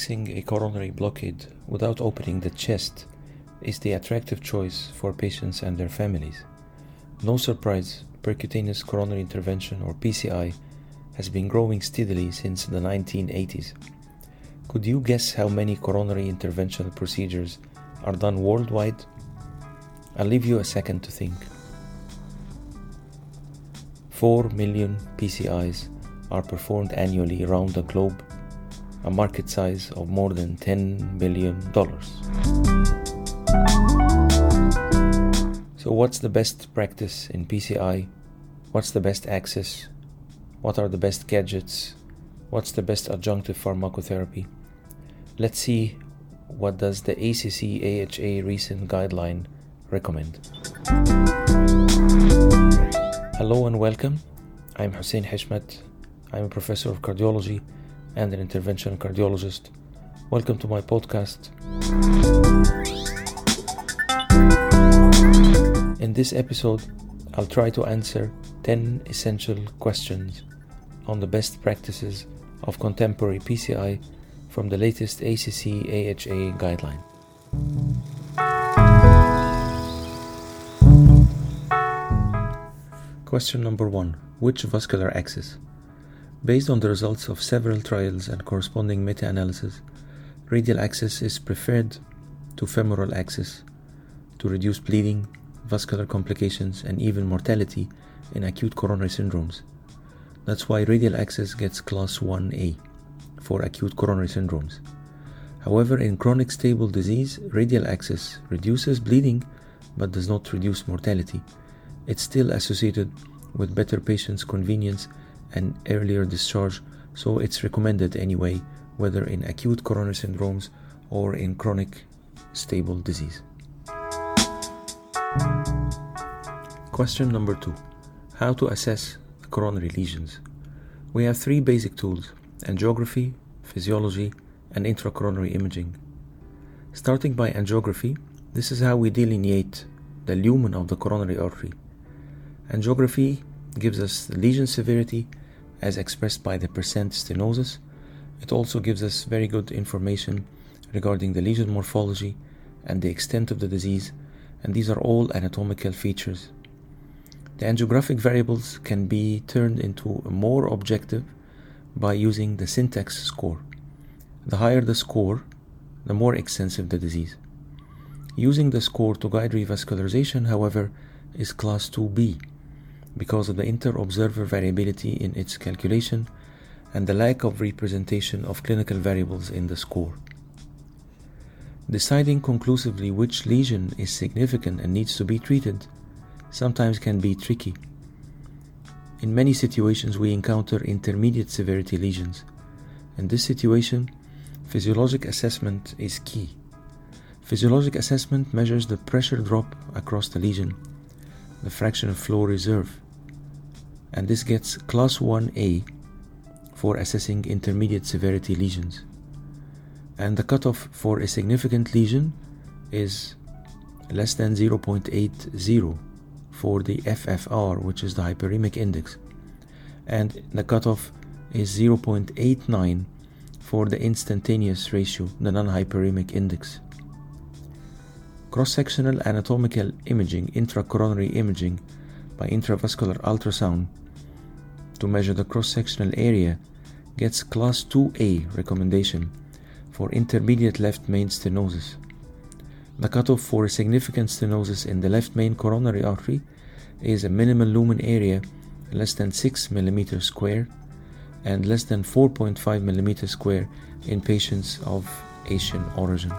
Fixing a coronary blockade without opening the chest is the attractive choice for patients and their families. No surprise, percutaneous coronary intervention or PCI has been growing steadily since the 1980s. Could you guess how many coronary interventional procedures are done worldwide? I'll leave you a second to think. 4 million PCIs are performed annually around the globe, a market size of more than $10 billion. So, what's the best practice in PCI? What's the best access? What are the best gadgets? What's the best adjunctive pharmacotherapy? Let's see what does the ACC AHA recent guideline recommend. Hello and welcome. I'm Hussein Hishmat. I'm a professor of cardiology and an interventional cardiologist. Welcome to my podcast. In this episode, I'll try to answer 10 essential questions on the best practices of contemporary PCI from the latest ACC AHA guideline. Question number one Which vascular access? Based on the results of several trials and corresponding meta analysis, radial access is preferred to femoral access to reduce bleeding, vascular complications, and even mortality in acute coronary syndromes. That's why radial access gets class 1A for acute coronary syndromes. However, in chronic stable disease, radial access reduces bleeding but does not reduce mortality. It's still associated with better patient's convenience and earlier discharge, so it's recommended anyway, whether in acute coronary syndromes or in chronic stable disease. Question number two How to assess coronary lesions? We have three basic tools angiography, physiology, and intracoronary imaging. Starting by angiography, this is how we delineate the lumen of the coronary artery. Angiography gives us the lesion severity as expressed by the percent stenosis. It also gives us very good information regarding the lesion morphology and the extent of the disease, and these are all anatomical features. The angiographic variables can be turned into more objective by using the syntax score. The higher the score, the more extensive the disease. Using the score to guide revascularization, however, is class 2B because of the inter-observer variability in its calculation and the lack of representation of clinical variables in the score. Deciding conclusively which lesion is significant and needs to be treated sometimes can be tricky. In many situations, we encounter intermediate severity lesions. In this situation, physiologic assessment is key. Physiologic assessment measures the pressure drop across the lesion, the fractional flow reserve, and this gets class 1A for assessing intermediate severity lesions. And the cutoff for a significant lesion is less than 0.80 for the FFR, which is the hyperemic index, and the cutoff is 0.89 for the instantaneous ratio, the non hyperemic index. Cross sectional anatomical imaging, intracoronary imaging by intravascular ultrasound, to measure the cross sectional area gets Class 2A recommendation for intermediate left main stenosis. The cutoff for a significant stenosis in the left main coronary artery is a minimal lumen area less than 6 mm square and less than 4.5 mm square in patients of Asian origin.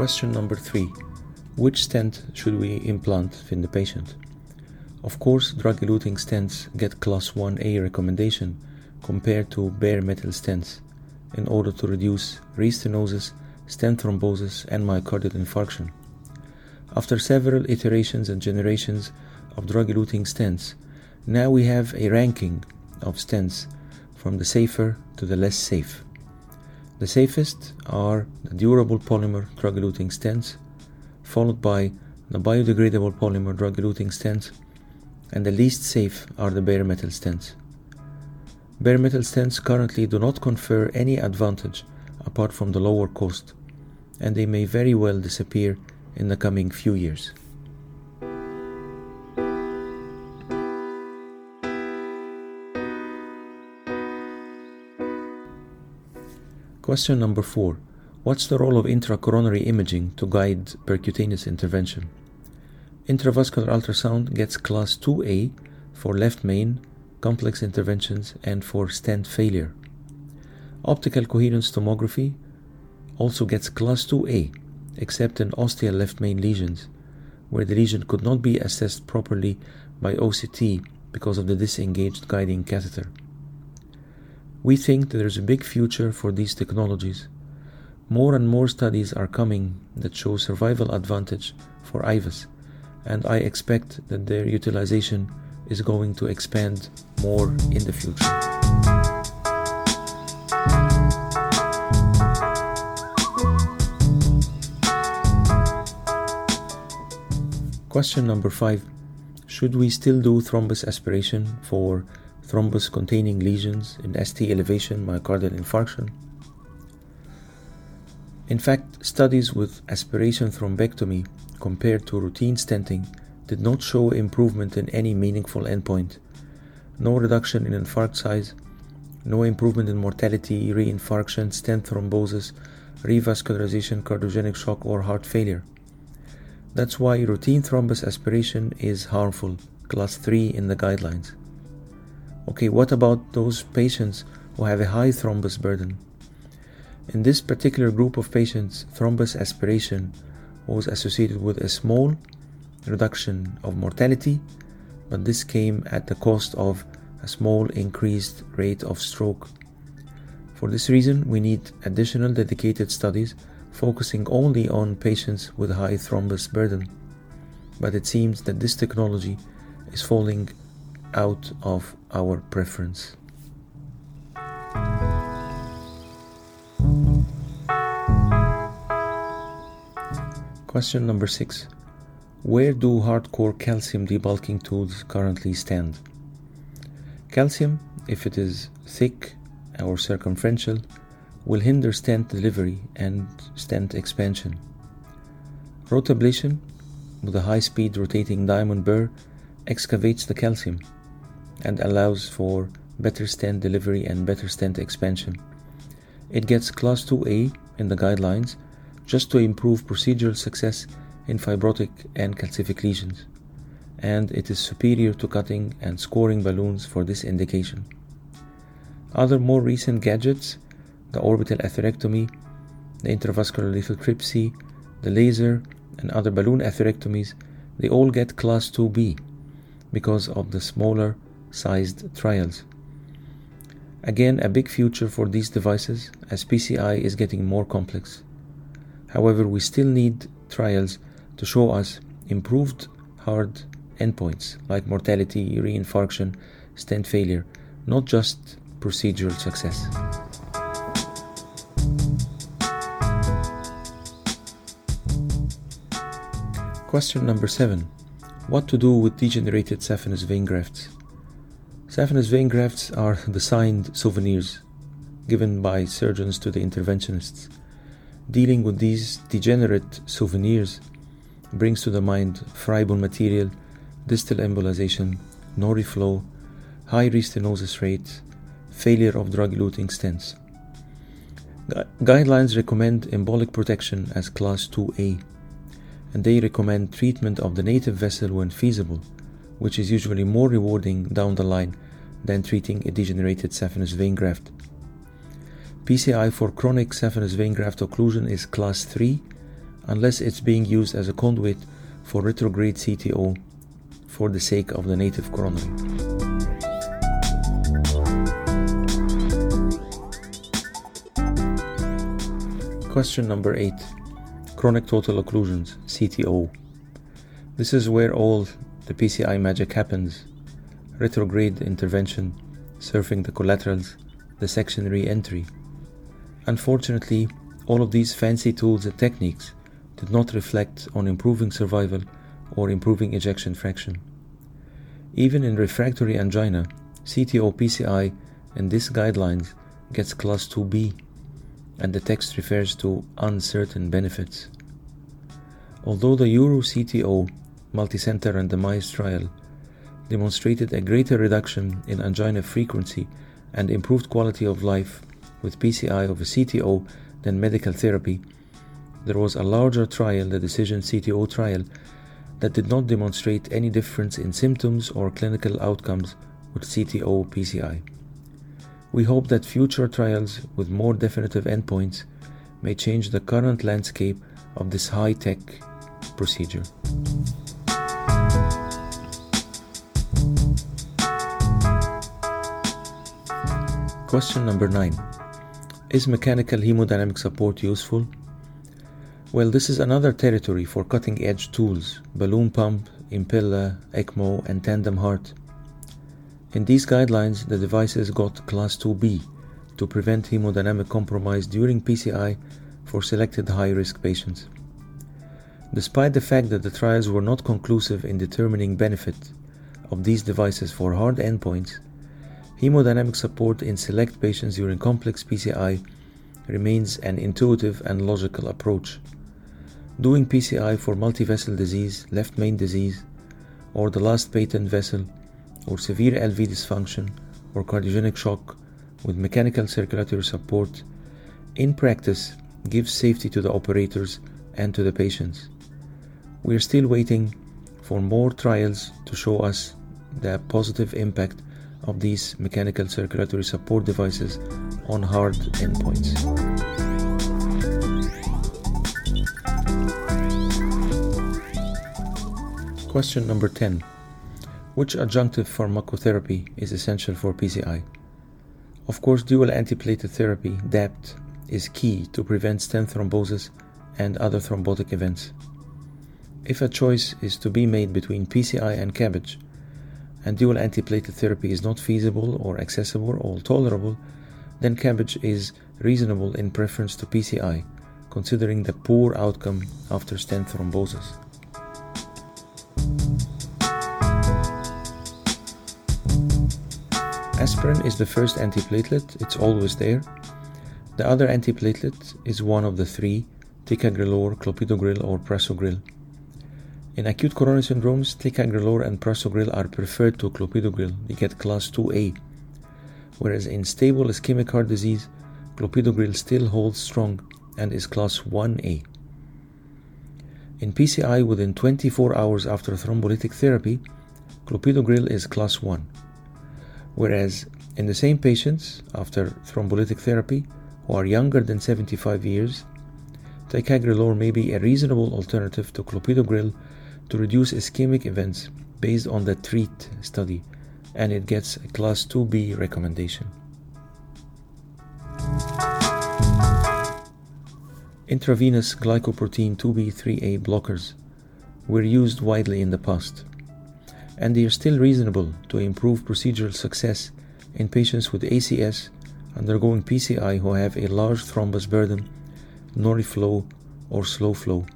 Question number three Which stent should we implant in the patient? Of course, drug eluting stents get class 1A recommendation compared to bare metal stents in order to reduce restenosis, stent thrombosis, and myocardial infarction. After several iterations and generations of drug eluting stents, now we have a ranking of stents from the safer to the less safe. The safest are the durable polymer drug eluting stents, followed by the biodegradable polymer drug eluting stents, and the least safe are the bare metal stents. Bare metal stents currently do not confer any advantage apart from the lower cost, and they may very well disappear in the coming few years. Question number four What's the role of intracoronary imaging to guide percutaneous intervention? Intravascular ultrasound gets class 2A for left main, complex interventions, and for stent failure. Optical coherence tomography also gets class 2A, except in ostial left main lesions, where the lesion could not be assessed properly by OCT because of the disengaged guiding catheter. We think that there's a big future for these technologies. More and more studies are coming that show survival advantage for IVUS, and I expect that their utilization is going to expand more in the future. Question number five Should we still do thrombus aspiration for thrombus containing lesions in ST elevation myocardial infarction. In fact, studies with aspiration thrombectomy compared to routine stenting did not show improvement in any meaningful endpoint. No reduction in infarct size, no improvement in mortality, reinfarction, stent thrombosis, revascularization, cardiogenic shock, or heart failure. That's why routine thrombus aspiration is harmful, class 3 in the guidelines. Okay, what about those patients who have a high thrombus burden? In this particular group of patients, thrombus aspiration was associated with a small reduction of mortality, but this came at the cost of a small increased rate of stroke. For this reason, we need additional dedicated studies focusing only on patients with high thrombus burden. But it seems that this technology is falling out of our preference. Question number six Where do hardcore calcium debulking tools currently stand? Calcium, if it is thick or circumferential, will hinder stent delivery and stent expansion. Rotablation with a high speed rotating diamond burr excavates the calcium and allows for better stent delivery and better stent expansion. It gets Class 2A in the guidelines just to improve procedural success in fibrotic and calcific lesions, and it is superior to cutting and scoring balloons for this indication. Other more recent gadgets, the orbital atherectomy, the intravascular lithotripsy, the laser, and other balloon atherectomies, they all get Class 2B because of the smaller sized trials. Again, a big future for these devices as PCI is getting more complex. However, we still need trials to show us improved hard endpoints like mortality, reinfarction, stent failure, not just procedural success. Question number seven What to do with degenerated saphenous vein grafts? Saphenous vein grafts are the signed souvenirs given by surgeons to the interventionists. Dealing with these degenerate souvenirs brings to the mind friable material, distal embolization, no-reflow, high restenosis rate, failure of drug-eluting stents. Gu- guidelines recommend embolic protection as class 2A, and they recommend treatment of the native vessel when feasible, which is usually more rewarding down the line than treating a degenerated saphenous vein graft. PCI for chronic saphenous vein graft occlusion is class 3 unless it's being used as a conduit for retrograde CTO for the sake of the native coronary. Question number 8 Chronic total occlusions, CTO. This is where all the PCI magic happens retrograde intervention, surfing the collaterals, dissection re entry. Unfortunately, all of these fancy tools and techniques did not reflect on improving survival or improving ejection fraction. Even in refractory angina, CTO PCI in these guidelines gets class 2B, and the text refers to uncertain benefits. Although the Euro CTO multicenter randomized trial demonstrated a greater reduction in angina frequency and improved quality of life with PCI a CTO than medical therapy, there was a larger trial, the Decision CTO trial, that did not demonstrate any difference in symptoms or clinical outcomes with CTO PCI. We hope that future trials with more definitive endpoints may change the current landscape of this high tech procedure. Question number 9 Is mechanical hemodynamic support useful? Well, this is another territory for cutting edge tools balloon pump, Impella, ECMO, and tandem heart. In these guidelines, the devices got Class 2B to prevent hemodynamic compromise during PCI for selected high risk patients. Despite the fact that the trials were not conclusive in determining benefit of these devices for hard endpoints, hemodynamic support in select patients during complex PCI remains an intuitive and logical approach. Doing PCI for multivessel disease, left main disease, or the last patent vessel, or severe LV dysfunction, or cardiogenic shock with mechanical circulatory support in practice gives safety to the operators and to the patients. We are still waiting for more trials to show us the positive impact of these mechanical circulatory support devices on hard endpoints. Question number 10 Which adjunctive pharmacotherapy is essential for PCI? Of course, dual antiplatelet therapy, DAPT, is key to prevent stent thrombosis and other thrombotic events. If a choice is to be made between PCI and CABG, and dual antiplatelet therapy is not feasible or accessible or tolerable, then CABG is reasonable in preference to PCI, considering the poor outcome after stent thrombosis. Aspirin is the first antiplatelet, it's always there. The other antiplatelet is one of the three ticagrelor, clopidogrel, or prasugrel. In acute coronary syndromes, ticagrelor and prasugrel are preferred to clopidogrel. They get class 2A. Whereas in stable ischemic heart disease, clopidogrel still holds strong and is class 1A. In PCI within 24 hours after thrombolytic therapy, clopidogrel is class 1. Whereas in the same patients after thrombolytic therapy who are younger than 75 years, ticagrelor may be a reasonable alternative to clopidogrel to reduce ischemic events based on the TREAT study, and it gets a Class 2B recommendation. Intravenous glycoprotein 2B3A blockers were used widely in the past, and they are still reasonable to improve procedural success in patients with ACS undergoing PCI who have a large thrombus burden, no-reflow, or slow flow.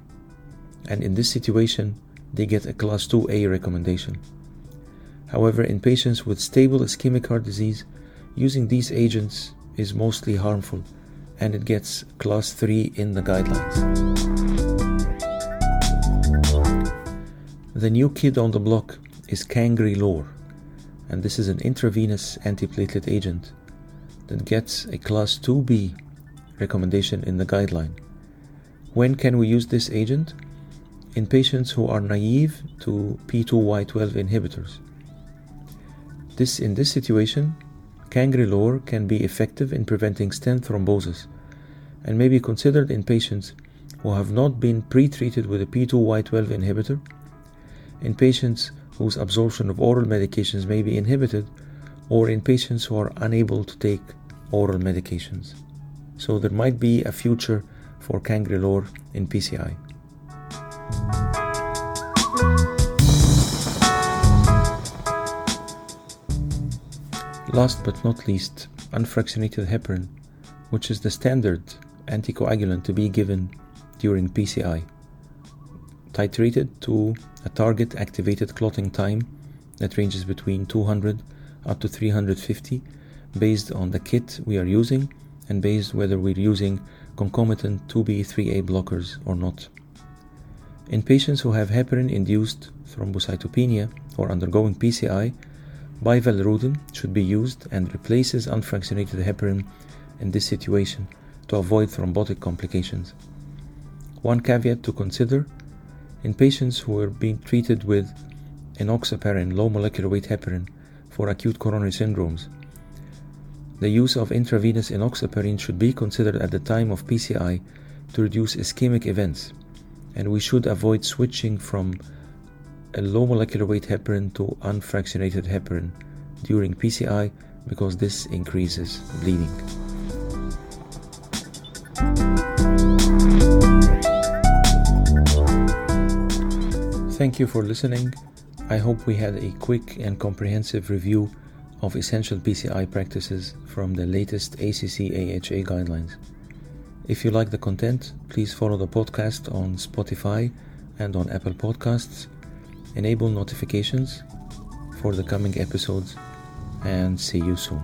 And in this situation, they get a class 2A recommendation. However, in patients with stable ischemic heart disease, using these agents is mostly harmful and it gets class 3 in the guidelines. The new kid on the block is Cangrelor, and this is an intravenous antiplatelet agent that gets a class 2B recommendation in the guideline. When can we use this agent? In patients who are naive to P2Y12 inhibitors. This in this situation, Cangrelor can be effective in preventing stent thrombosis and may be considered in patients who have not been pre-treated with a P2Y12 inhibitor, in patients whose absorption of oral medications may be inhibited, or in patients who are unable to take oral medications. So there might be a future for Cangrelor in PCI. Last but not least, unfractionated heparin, which is the standard anticoagulant to be given during PCI, titrated to a target activated clotting time that ranges between 200 up to 350 based on the kit we are using and based whether we're using concomitant 2B3A blockers or not. In patients who have heparin induced thrombocytopenia or undergoing PCI, bivalirudin should be used and replaces unfractionated heparin in this situation to avoid thrombotic complications. One caveat to consider in patients who are being treated with enoxaparin, low molecular weight heparin, for acute coronary syndromes, the use of intravenous enoxaparin should be considered at the time of PCI to reduce ischemic events, and we should avoid switching from a low molecular weight heparin to unfractionated heparin during PCI because this increases bleeding. Thank you for listening. I hope we had a quick and comprehensive review of essential PCI practices from the latest ACC AHA guidelines. If you like the content, please follow the podcast on Spotify and on Apple Podcasts. Enable notifications for the coming episodes and see you soon.